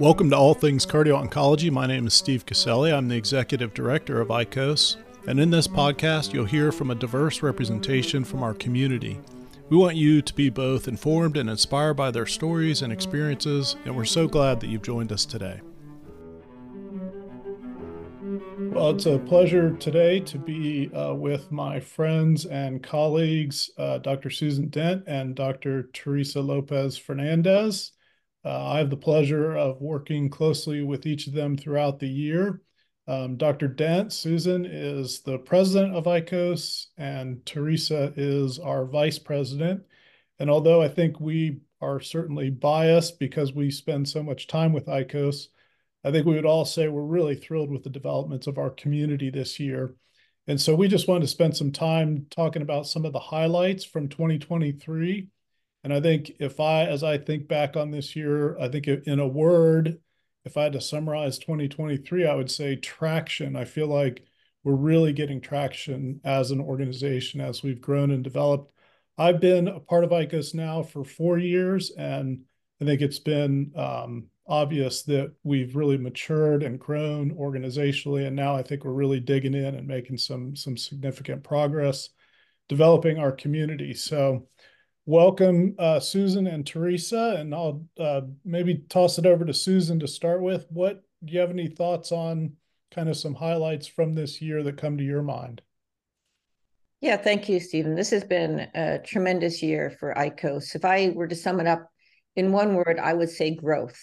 Welcome to All Things Cardio Oncology. My name is Steve Casselli. I'm the Executive Director of ICOS. And in this podcast, you'll hear from a diverse representation from our community. We want you to be both informed and inspired by their stories and experiences, and we're so glad that you've joined us today. Well, it's a pleasure today to be uh, with my friends and colleagues, uh, Dr. Susan Dent and Dr. Teresa Lopez Fernandez. Uh, I have the pleasure of working closely with each of them throughout the year. Um, Dr. Dent, Susan, is the president of ICOS, and Teresa is our vice president. And although I think we are certainly biased because we spend so much time with ICOS, I think we would all say we're really thrilled with the developments of our community this year. And so we just wanted to spend some time talking about some of the highlights from 2023 and I think if I, as I think back on this year, I think in a word, if I had to summarize 2023, I would say traction. I feel like we're really getting traction as an organization as we've grown and developed. I've been a part of ICOS now for four years, and I think it's been um, obvious that we've really matured and grown organizationally, and now I think we're really digging in and making some some significant progress, developing our community. So welcome uh, Susan and Teresa, and I'll uh, maybe toss it over to Susan to start with. What do you have any thoughts on kind of some highlights from this year that come to your mind? Yeah, thank you, Stephen. This has been a tremendous year for ICOS. If I were to sum it up in one word, I would say growth.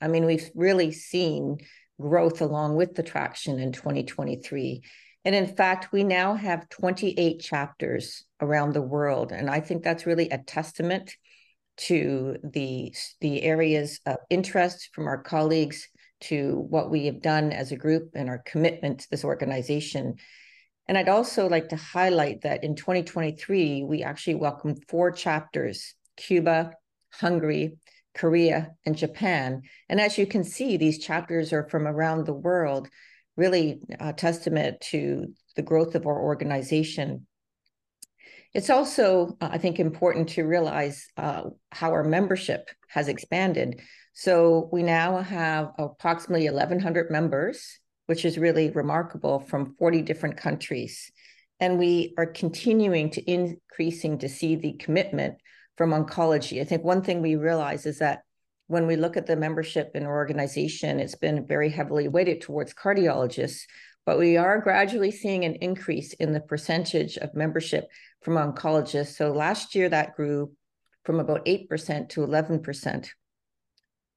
I mean, we've really seen growth along with the traction in 2023. And in fact, we now have 28 chapters around the world. And I think that's really a testament to the, the areas of interest from our colleagues to what we have done as a group and our commitment to this organization. And I'd also like to highlight that in 2023, we actually welcomed four chapters Cuba, Hungary, Korea, and Japan. And as you can see, these chapters are from around the world really a testament to the growth of our organization. It's also, I think, important to realize uh, how our membership has expanded. So we now have approximately 1,100 members, which is really remarkable from 40 different countries. And we are continuing to increasing to see the commitment from oncology. I think one thing we realize is that when we look at the membership in our organization, it's been very heavily weighted towards cardiologists, but we are gradually seeing an increase in the percentage of membership from oncologists. So last year that grew from about 8% to 11%.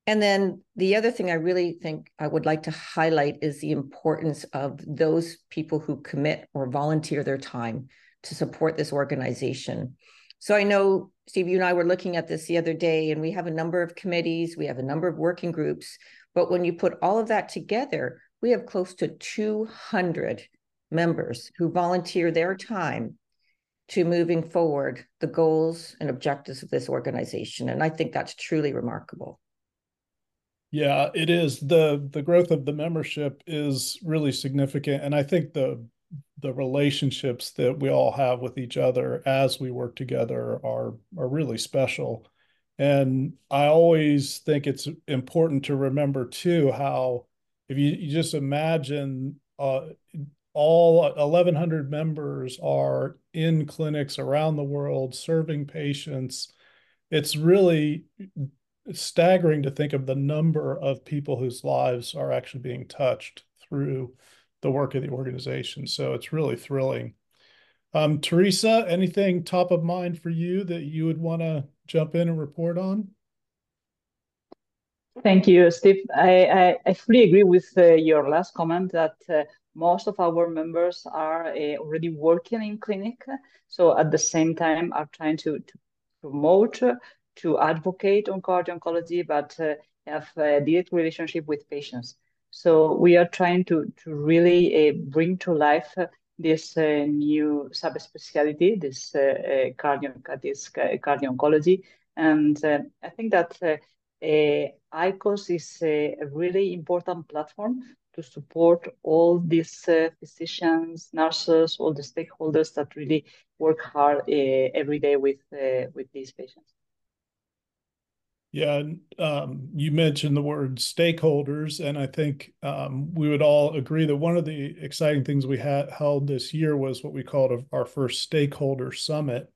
And then the other thing I really think I would like to highlight is the importance of those people who commit or volunteer their time to support this organization. So I know, Steve, you and I were looking at this the other day, and we have a number of committees, we have a number of working groups. But when you put all of that together, we have close to 200 members who volunteer their time to moving forward the goals and objectives of this organization. And I think that's truly remarkable. Yeah, it is. The the growth of the membership is really significant. And I think the the relationships that we all have with each other as we work together are are really special. And i always think it's important to remember too how if you, you just imagine uh, all 1100 members are in clinics around the world serving patients. It's really staggering to think of the number of people whose lives are actually being touched through the work of the organization. So it's really thrilling. Um, Teresa, anything top of mind for you that you would want to jump in and report on? Thank you, Steve. I, I, I fully agree with uh, your last comment that uh, most of our members are uh, already working in clinic. So at the same time are trying to, to promote, to advocate on cardio oncology, but uh, have a direct relationship with patients. So we are trying to, to really uh, bring to life uh, this uh, new subspecialty, this uh, uh, cardio, this cardio oncology. And uh, I think that ICOS is a really important platform to support all these physicians, nurses, all the stakeholders that really work hard every day with, with these patients. Yeah, um, you mentioned the word stakeholders, and I think um, we would all agree that one of the exciting things we had held this year was what we called a, our first stakeholder summit.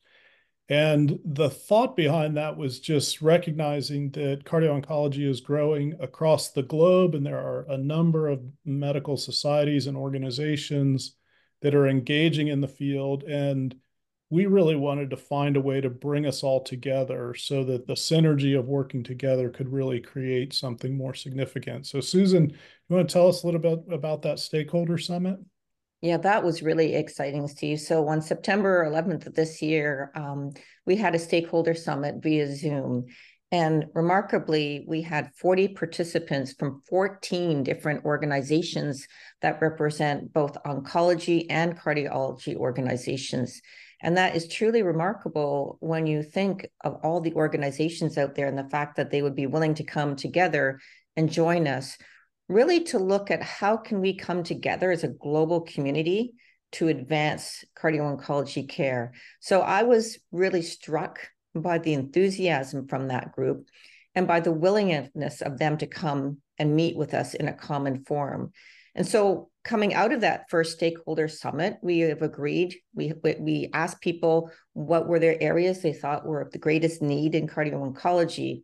And the thought behind that was just recognizing that cardio oncology is growing across the globe, and there are a number of medical societies and organizations that are engaging in the field. And we really wanted to find a way to bring us all together so that the synergy of working together could really create something more significant. So, Susan, you want to tell us a little bit about that stakeholder summit? Yeah, that was really exciting, Steve. So on September 11th of this year, um, we had a stakeholder summit via Zoom. And remarkably, we had 40 participants from 14 different organizations that represent both oncology and cardiology organizations. And that is truly remarkable when you think of all the organizations out there and the fact that they would be willing to come together and join us, really to look at how can we come together as a global community to advance cardio-oncology care. So I was really struck by the enthusiasm from that group and by the willingness of them to come and meet with us in a common forum. And so coming out of that first stakeholder summit, we have agreed. We we asked people what were their areas they thought were of the greatest need in cardio oncology,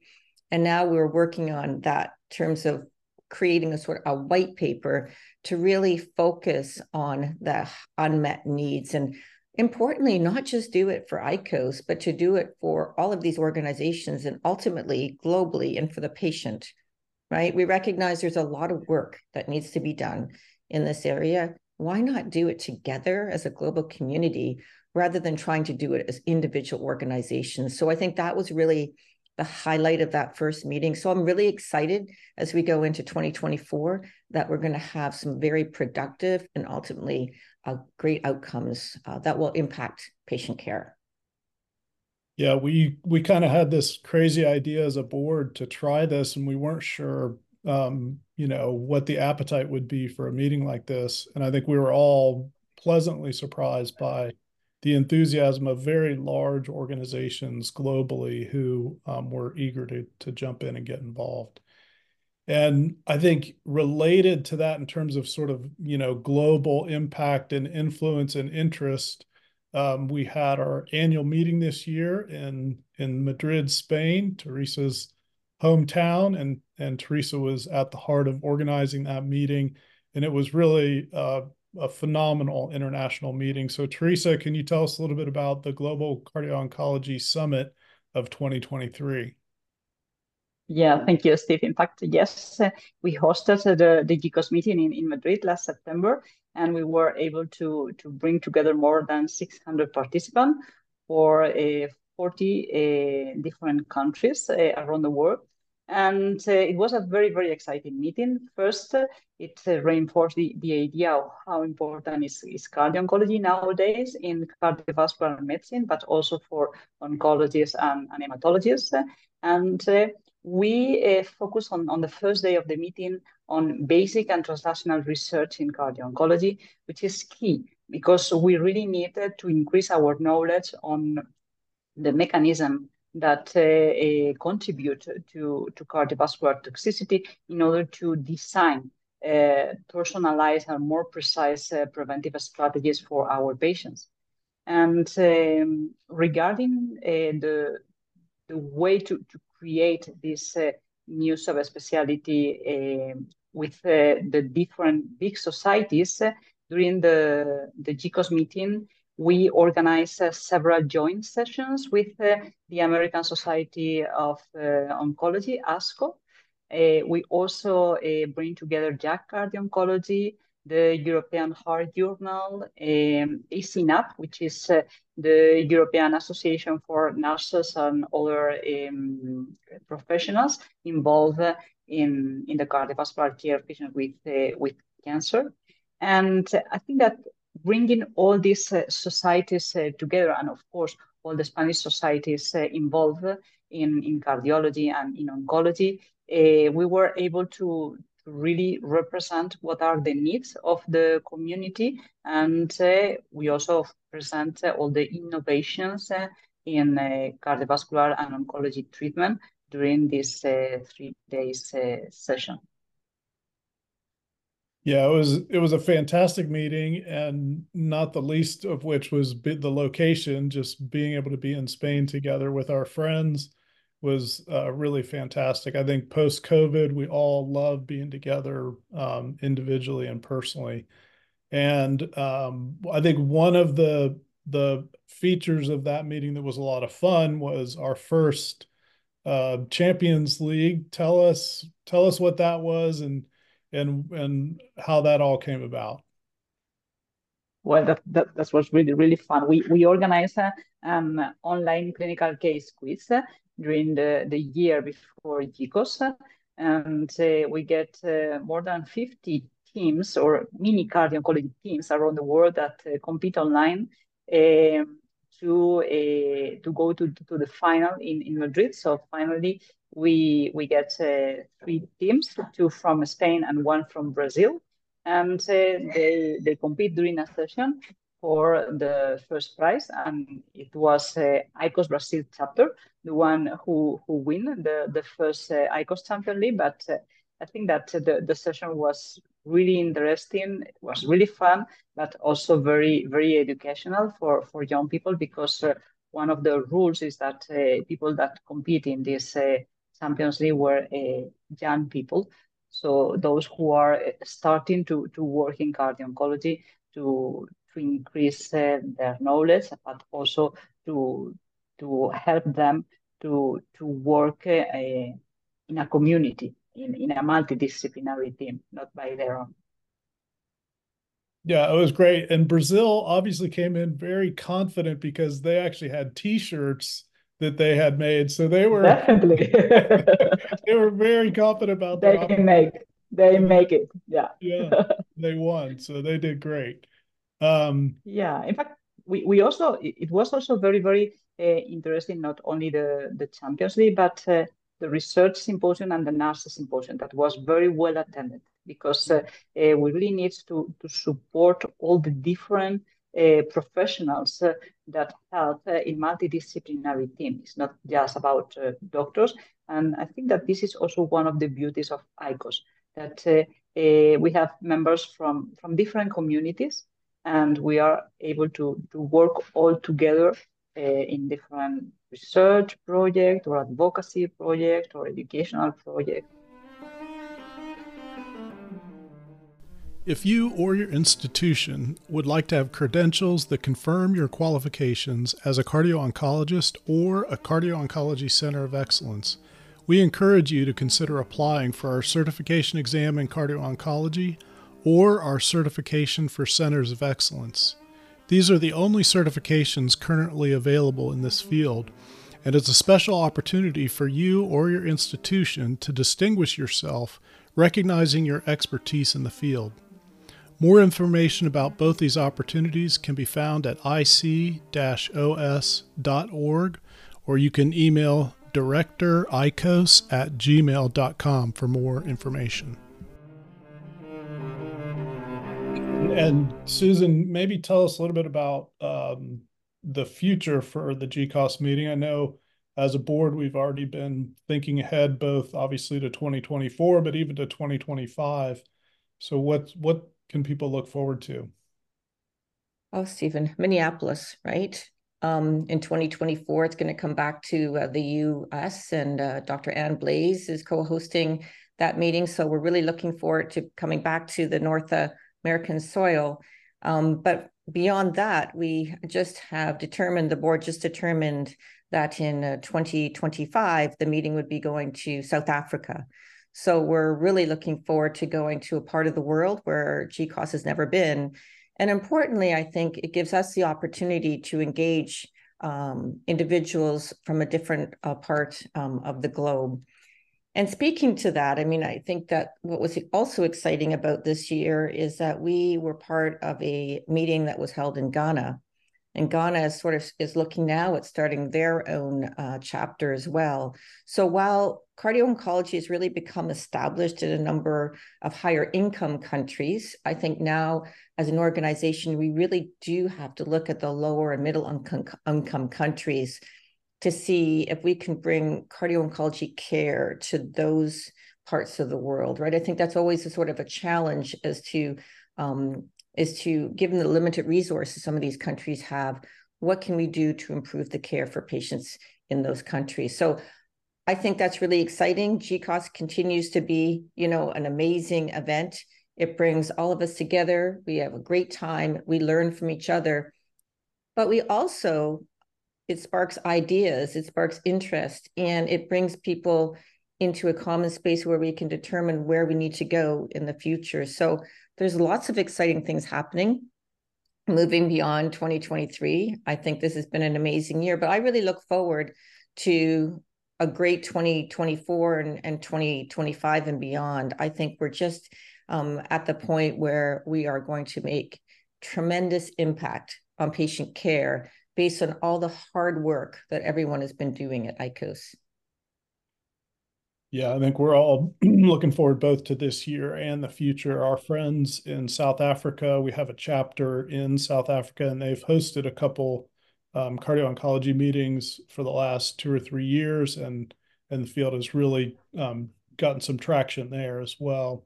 and now we're working on that in terms of creating a sort of a white paper to really focus on the unmet needs and importantly not just do it for ICOS but to do it for all of these organizations and ultimately globally and for the patient right we recognize there's a lot of work that needs to be done in this area, why not do it together as a global community rather than trying to do it as individual organizations? So I think that was really the highlight of that first meeting. So I'm really excited as we go into 2024 that we're going to have some very productive and ultimately uh, great outcomes uh, that will impact patient care. Yeah, we we kind of had this crazy idea as a board to try this, and we weren't sure um, you know, what the appetite would be for a meeting like this. And I think we were all pleasantly surprised by the enthusiasm of very large organizations globally who um, were eager to, to jump in and get involved. And I think related to that in terms of sort of, you know, global impact and influence and interest, um, we had our annual meeting this year in, in Madrid, Spain. Teresa's hometown, and and Teresa was at the heart of organizing that meeting, and it was really uh, a phenomenal international meeting. So, Teresa, can you tell us a little bit about the Global Cardio Oncology Summit of 2023? Yeah, thank you, Steve. In fact, yes, we hosted the, the GCOS meeting in, in Madrid last September, and we were able to, to bring together more than 600 participants for uh, 40 uh, different countries uh, around the world. And uh, it was a very, very exciting meeting. First, uh, it uh, reinforced the, the idea of how important is, is cardio oncology nowadays in cardiovascular medicine, but also for oncologists and, and hematologists. And uh, we uh, focus on, on the first day of the meeting on basic and translational research in cardio oncology, which is key because we really needed to increase our knowledge on the mechanism that uh, uh, contribute to, to cardiovascular toxicity in order to design uh, personalized and more precise preventive strategies for our patients. And um, regarding the, the way to, to create this new subspecialty uh, with uh, the different big societies uh, during the, the GCOS meeting, we organize uh, several joint sessions with uh, the American Society of uh, Oncology, ASCO. Uh, we also uh, bring together JACC Cardio Oncology, the European Heart Journal, um, which is the European Association for Nurses and other um, professionals involved in, in the cardiovascular care of patients with, with cancer. And I think that bringing all these uh, societies uh, together, and of course, all the Spanish societies uh, involved in, in cardiology and in oncology, uh, we were able to, really represent what are the needs of the community. And uh, we also present uh, all the innovations in cardiovascular and oncology treatment during this three days session. Yeah, it was it was a fantastic meeting, and not the least of which was the location. Just being able to be in Spain together with our friends was uh, really fantastic. I think post COVID, we all love being together um, individually and personally. And um, I think one of the the features of that meeting that was a lot of fun was our first uh, Champions League. Tell us tell us what that was and and and how that all came about. Well, that, that, that was really, really fun. We, we organized an online clinical case quiz during the, the year before GCOS, and uh, we get uh, more than 50 teams or mini cardio oncology teams around the world that uh, compete online um, to uh, to go to, to the final in, in Madrid. So finally, we we get uh, three teams, two from Spain and one from Brazil, and uh, they they compete during a session for the first prize, and it was uh, ICOS Brazil chapter, the one who who win the the first uh, ICOS Champion League. But uh, I think that the the session was really interesting. It was really fun, but also very very educational for for young people because uh, one of the rules is that uh, people that compete in this Champions League were uh, young people. So those who are uh, starting to, to work in cardio oncology to, to increase uh, their knowledge, but also to, to help them to, to work in a community, in, in a multidisciplinary team, not by their own. Yeah, it was great. And Brazil obviously came in very confident because they actually had T-shirts that they had made. So they were definitely they were very confident about they can make they make it. Yeah. yeah. They won. So they did great. Um yeah. In fact, we, we also it was also very, very uh, interesting, not only the, the Champions League, but uh, the research symposium and the NARSA symposium that was very well attended because uh, uh, we really need to, to support all the different uh, professionals uh, that help uh, in multidisciplinary team. It's not just about doctors. And I think that this is also one of the beauties of ICOS, that we have members from, from different communities and we are able to, to work all together uh, in different research project or advocacy project or educational project. If you or your institution would like to have credentials that confirm your qualifications as a cardio oncologist or a cardio oncology center of excellence, we encourage you to consider applying for our certification exam in cardio oncology or our certification for centers of excellence. These are the only certifications currently available in this field, and it's a special opportunity for you or your institution to distinguish yourself, recognizing your expertise in the field. More information about both these opportunities can be found at ic-os.org or you can email directoricos at gmail.com for more information. And Susan, maybe tell us a little bit about um, the future for the GCOS meeting. I know as a board, we've already been thinking ahead, both obviously to 2024, but even to 2025. So what what can people look forward to? Oh, Stephen, Minneapolis, right? Um, in 2024, it's going to come back to uh, the U.S. and uh, Dr. Anne Blaes is co-hosting that meeting. So we're really looking forward to coming back to the North American soil. Um, but beyond that, we just have determined, the board just determined that in uh, 2025, the meeting would be going to South Africa. So we're really looking forward to going to a part of the world where GCOS has never been. And importantly, I think it gives us the opportunity to engage um, individuals from a different uh, part um, of the globe. And speaking to that, I mean, I think that what was also exciting about this year is that we were part of a meeting that was held in Ghana. And Ghana is sort of is looking now at starting their own uh, chapter as well. So while cardio oncology has really become established in a number of higher income countries. I think now, as an organization, we really do have to look at the lower and middle income, countries to see if we can bring cardio oncology care to those parts of the world, right? I think that's always a sort of a challenge as to um, is to given the limited resources some of these countries have, what can we do to improve the care for patients in those countries? So I think that's really exciting. GCOS continues to be, you know, an amazing event. It brings all of us together. We have a great time. We learn from each other. But we also, it sparks ideas, it sparks interest, and it brings people into a common space where we can determine where we need to go in the future. So there's lots of exciting things happening moving beyond 2023. I think this has been an amazing year, but I really look forward to a great 2024 and, and 2025 and beyond. I think we're just um, at the point where we are going to make tremendous impact on patient care based on all the hard work that everyone has been doing at ICOS. Yeah, I think we're all looking forward both to this year and the future. Our friends in South Africa, we have a chapter in South Africa, and they've hosted a couple um, cardio oncology meetings for the last two or three years, and and the field has really um, gotten some traction there as well.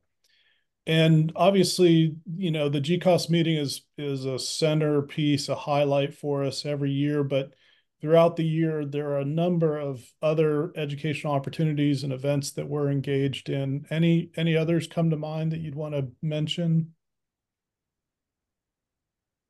And obviously, you know, the GCOS meeting is is a centerpiece, a highlight for us every year, but throughout the year, there are a number of other educational opportunities and events that we're engaged in. Any any others come to mind that you'd want to mention?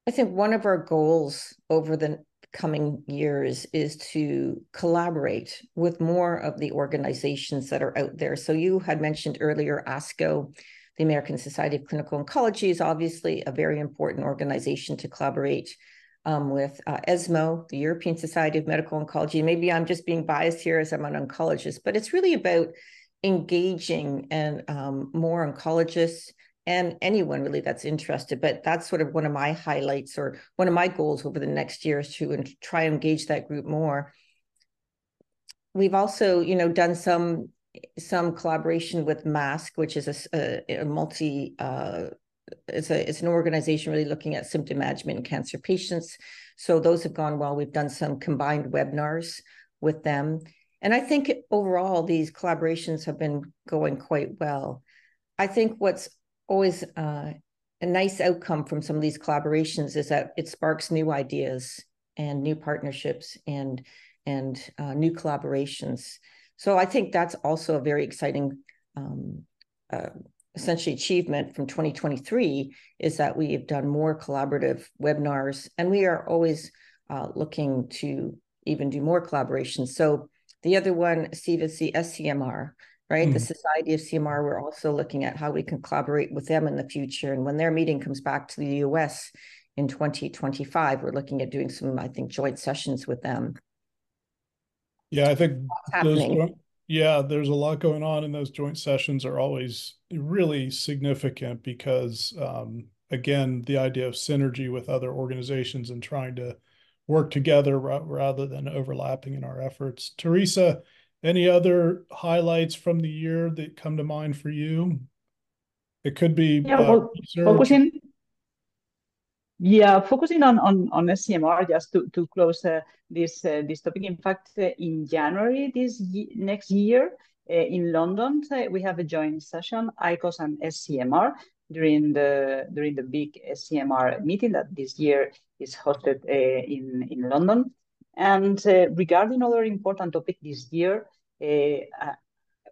I think one of our goals over the coming years is to collaborate with more of the organizations that are out there. So you had mentioned earlier ASCO, the American Society of Clinical Oncology is obviously a very important organization to collaborate um, with uh, ESMO, the European Society of Medical Oncology. Maybe I'm just being biased here as I'm an oncologist, but it's really about engaging and um, more oncologists and anyone really that's interested. But that's sort of one of my highlights or one of my goals over the next year is to try and engage that group more. We've also, you know, done some some collaboration with MASCC, which is a, a, a multi uh, it's a it's an organization really looking at symptom management in cancer patients. So those have gone well. We've done some combined webinars with them. And I think overall these collaborations have been going quite well. I think what's always uh, a nice outcome from some of these collaborations is that it sparks new ideas and new partnerships and and uh, new collaborations. So I think that's also a very exciting um, uh, essentially achievement from 2023 is that we have done more collaborative webinars and we are always uh, looking to even do more collaborations. So the other one, Steve, is the SCMR, right? Mm. The Society of CMR, we're also looking at how we can collaborate with them in the future. And when their meeting comes back to the US in 2025, we're looking at doing some, I think, joint sessions with them. Yeah, I think those, yeah, there's a lot going on, and those joint sessions are always really significant because, um, again, the idea of synergy with other organizations and trying to work together rather than overlapping in our efforts. Teresa, any other highlights from the year that come to mind for you? It could be yeah, uh, focusing yeah, focusing on on on SCMR just to to close uh, this uh, this topic. In fact, uh, in January this next year uh, in London, uh, we have a joint session, ICOS and SCMR during the during the big SCMR meeting that this year is hosted uh, in in London. And regarding other important topic this year,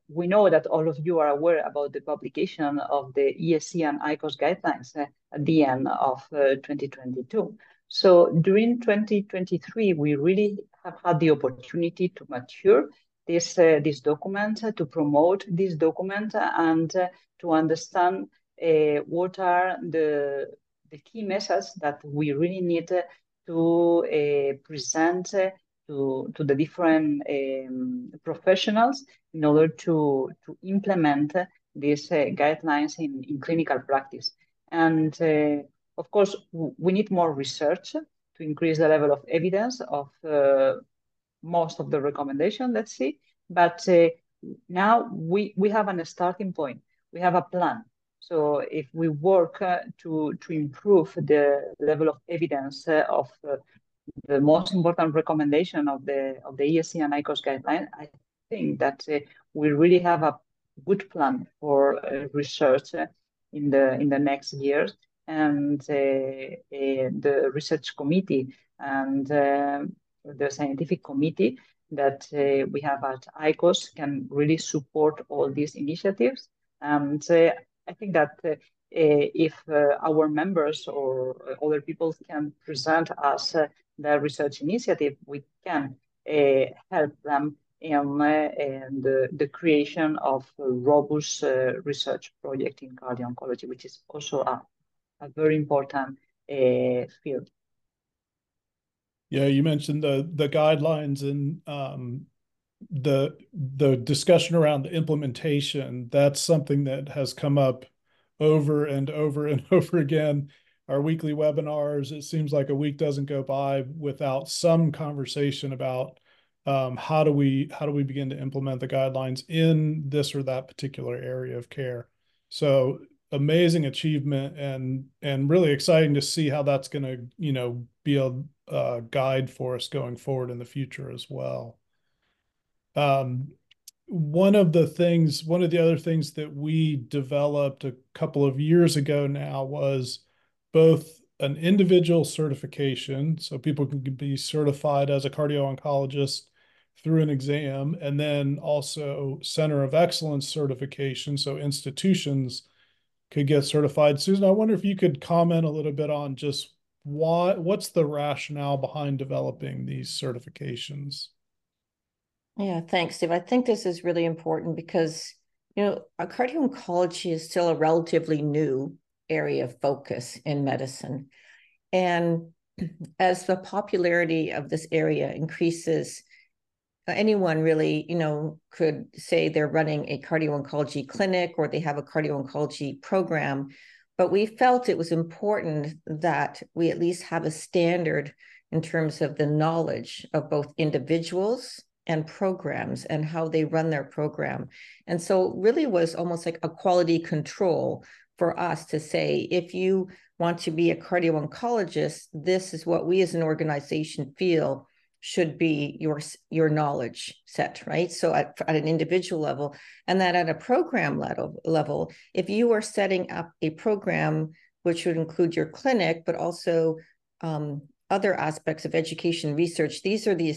we know that all of you are aware about the publication of the ESC and ICOS guidelines uh, at the end of uh, 2022. So during 2023, we really have had the opportunity to mature this uh, this document, uh, to promote this document, uh, and uh, to understand what are the the key messages that we really need to present to, to the different um, professionals in order to, to implement these uh, guidelines in, in clinical practice. And uh, of course, we need more research to increase the level of evidence of uh, most of the recommendation, let's see. But uh, now we, we have a starting point. We have a plan. So if we work uh, to, to improve the level of evidence uh, of the most important recommendation of the of the ESC and ICOS guideline, I think that uh, we really have a good plan for uh, research in the in the next years, and the research committee and the scientific committee that uh, we have at ICOS can really support all these initiatives. And uh, I think that uh, if our members or other people can present us the research initiative, we can uh, help them in, uh, in the, the creation of robust uh, research project in cardio oncology, which is also a, a very important field. Yeah, you mentioned the the guidelines and um, the the discussion around the implementation. That's something that has come up over and over and over again. Our weekly webinars. It seems like a week doesn't go by without some conversation about um, how do we how do we begin to implement the guidelines in this or that particular area of care. So amazing achievement and and really exciting to see how that's going to you know be a, guide for us going forward in the future as well um, one of the things one of the other things that we developed a couple of years ago now was both an individual certification so people can be certified as a cardio oncologist through an exam and then also center of excellence certification so institutions could get certified. Susan, I wonder if you could comment a little bit on just why, what's the rationale behind developing these certifications? Yeah, thanks, Steve. I think this is really important because, you know, a cardio oncology is still a relatively new area of focus in medicine. And as the popularity of this area increases, anyone really, you know, could say they're running a cardio oncology clinic or they have a cardio oncology program. But we felt it was important that we at least have a standard in terms of the knowledge of both individuals and programs and how they run their program. And so really was almost like a quality control for us to say if you want to be a cardio oncologist, this is what we as an organization feel should be your your knowledge set right? So at, at an individual level and that at a program level level if you are setting up a program which would include your clinic but also um, other aspects of education research these are the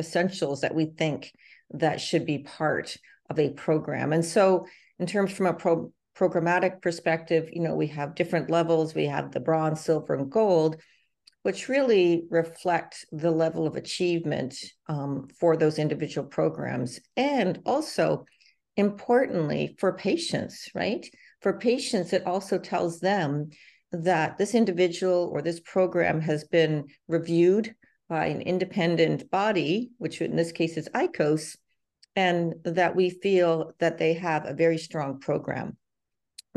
essentials that we think that should be part of a program. And so in terms from a pro- programmatic perspective you know we have different levels we have the bronze silver and gold which really reflect the level of achievement um, for those individual programs. And also, importantly, for patients, right? For patients, it also tells them that this individual or this program has been reviewed by an independent body, which in this case is ICOS, and that we feel that they have a very strong program.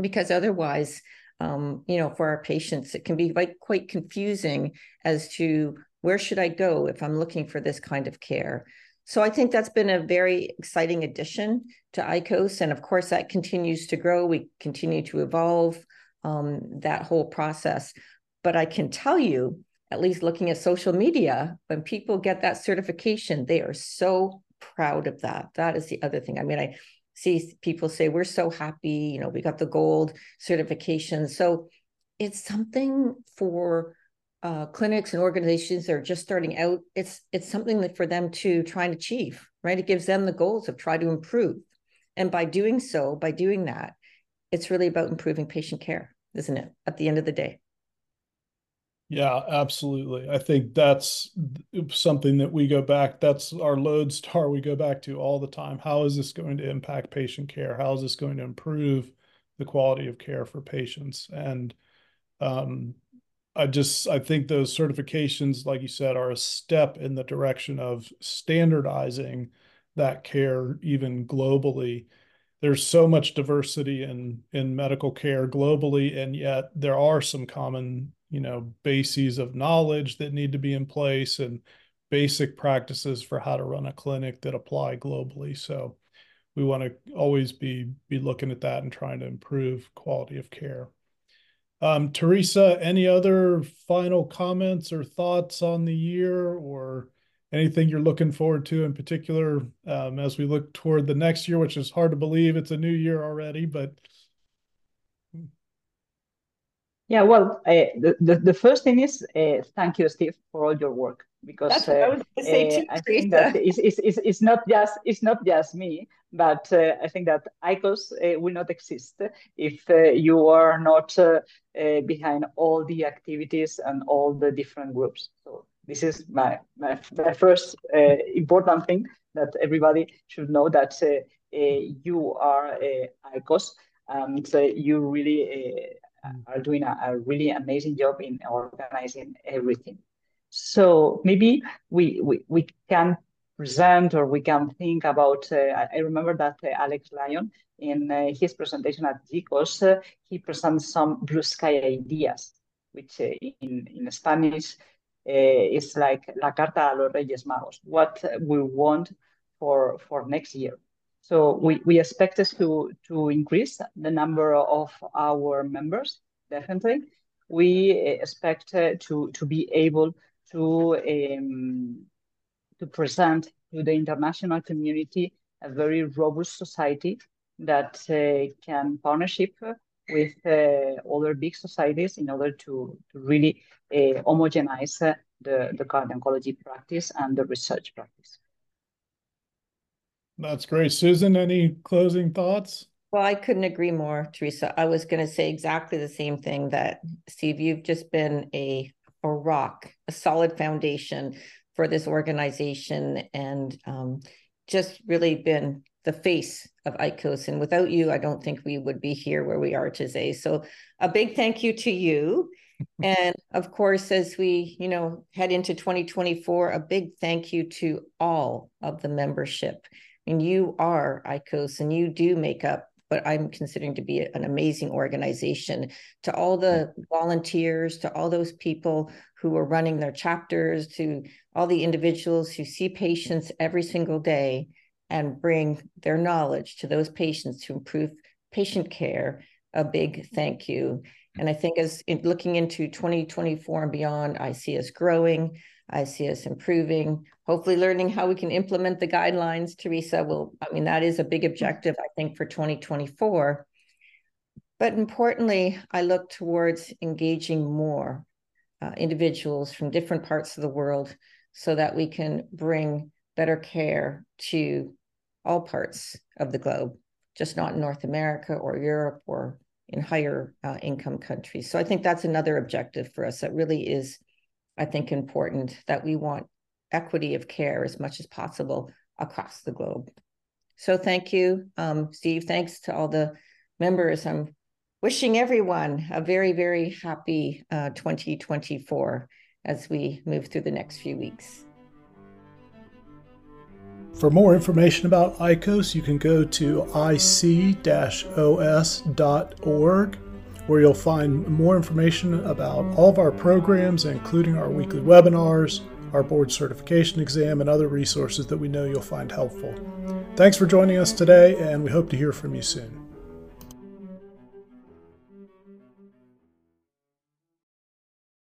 Because otherwise, um, you know, for our patients, it can be quite, quite confusing as to where should I go if I'm looking for this kind of care. So I think that's been a very exciting addition to ICOS. And of course, that continues to grow. We continue to evolve um, that whole process. But I can tell you, at least looking at social media, when people get that certification, they are so proud of that. That is the other thing. I mean, I see people say we're so happy you know we got the gold certification. So it's something for uh, clinics and organizations that are just starting out it's it's something that for them to try and achieve right? It gives them the goals of try to improve. And by doing so by doing that it's really about improving patient care isn't it at the end of the day yeah, absolutely. I think that's something that we go back, that's our lodestar we go back to all the time. How is this going to impact patient care? How is this going to improve the quality of care for patients? And um, I just I think those certifications, like you said, are a step in the direction of standardizing that care even globally. There's so much diversity in in medical care globally, and yet there are some common you know bases of knowledge that need to be in place and basic practices for how to run a clinic that apply globally. So we want to always be be looking at that and trying to improve quality of care. Um, Teresa, any other final comments or thoughts on the year or anything you're looking forward to in particular um, as we look toward the next year, which is hard to believe it's a new year already, but yeah, well, uh, the, the, the first thing is uh, thank you, Steve, for all your work because uh, I, I think that it's, it's, it's, it's not just it's not just me, but uh, I think that ICOS uh, will not exist if uh, you are not behind all the activities and all the different groups. So this is my my, my first important thing that everybody should know that you are ICOS and you really are doing a, a really amazing job in organizing everything. So maybe we, we, we can present or we can think about, uh, I remember that uh, Alex Lyon, in uh, his presentation at GCOS, uh, he presents some blue sky ideas, which uh, in, in Spanish uh, is like La Carta a los Reyes Magos, what we want for, for next year. So we, expect us to, to increase the number of our members, definitely. We expect to, to be able to um, to present to the international community a very robust society that uh, can partnership with uh, other big societies in order to, really uh, homogenize uh, the, the card oncology practice and the research practice. That's great. Susan, any closing thoughts? Well, I couldn't agree more, Teresa. I was going to say exactly the same thing that Steve, you've just been a a rock, a solid foundation for this organization, and um, just really been the face of ICOS. And without you, I don't think we would be here where we are today. So a big thank you to you. and of course, as we, you know, head into 2024, a big thank you to all of the membership. And you are ICOS and you do make up what I'm considering to be an amazing organization. To all the volunteers, to all those people who are running their chapters, to all the individuals who see patients every single day and bring their knowledge to those patients to improve patient care, a big thank you. And I think as in looking into 2024 and beyond, I see us growing. I see us improving, hopefully learning how we can implement the guidelines. Teresa will, I mean, that is a big objective, I think, for 2024. But importantly, I look towards engaging more uh, individuals from different parts of the world so that we can bring better care to all parts of the globe, just not in North America or Europe or in higher uh, income countries. So I think that's another objective for us that really is I think, important that we want equity of care as much as possible across the globe. So thank you, um, Steve. Thanks to all the members. I'm wishing everyone a very, very happy uh, 2024 as we move through the next few weeks. For more information about ICOS, you can go to ic-os.org where you'll find more information about all of our programs, including our weekly webinars, our board certification exam, and other resources that we know you'll find helpful. Thanks for joining us today, and we hope to hear from you soon.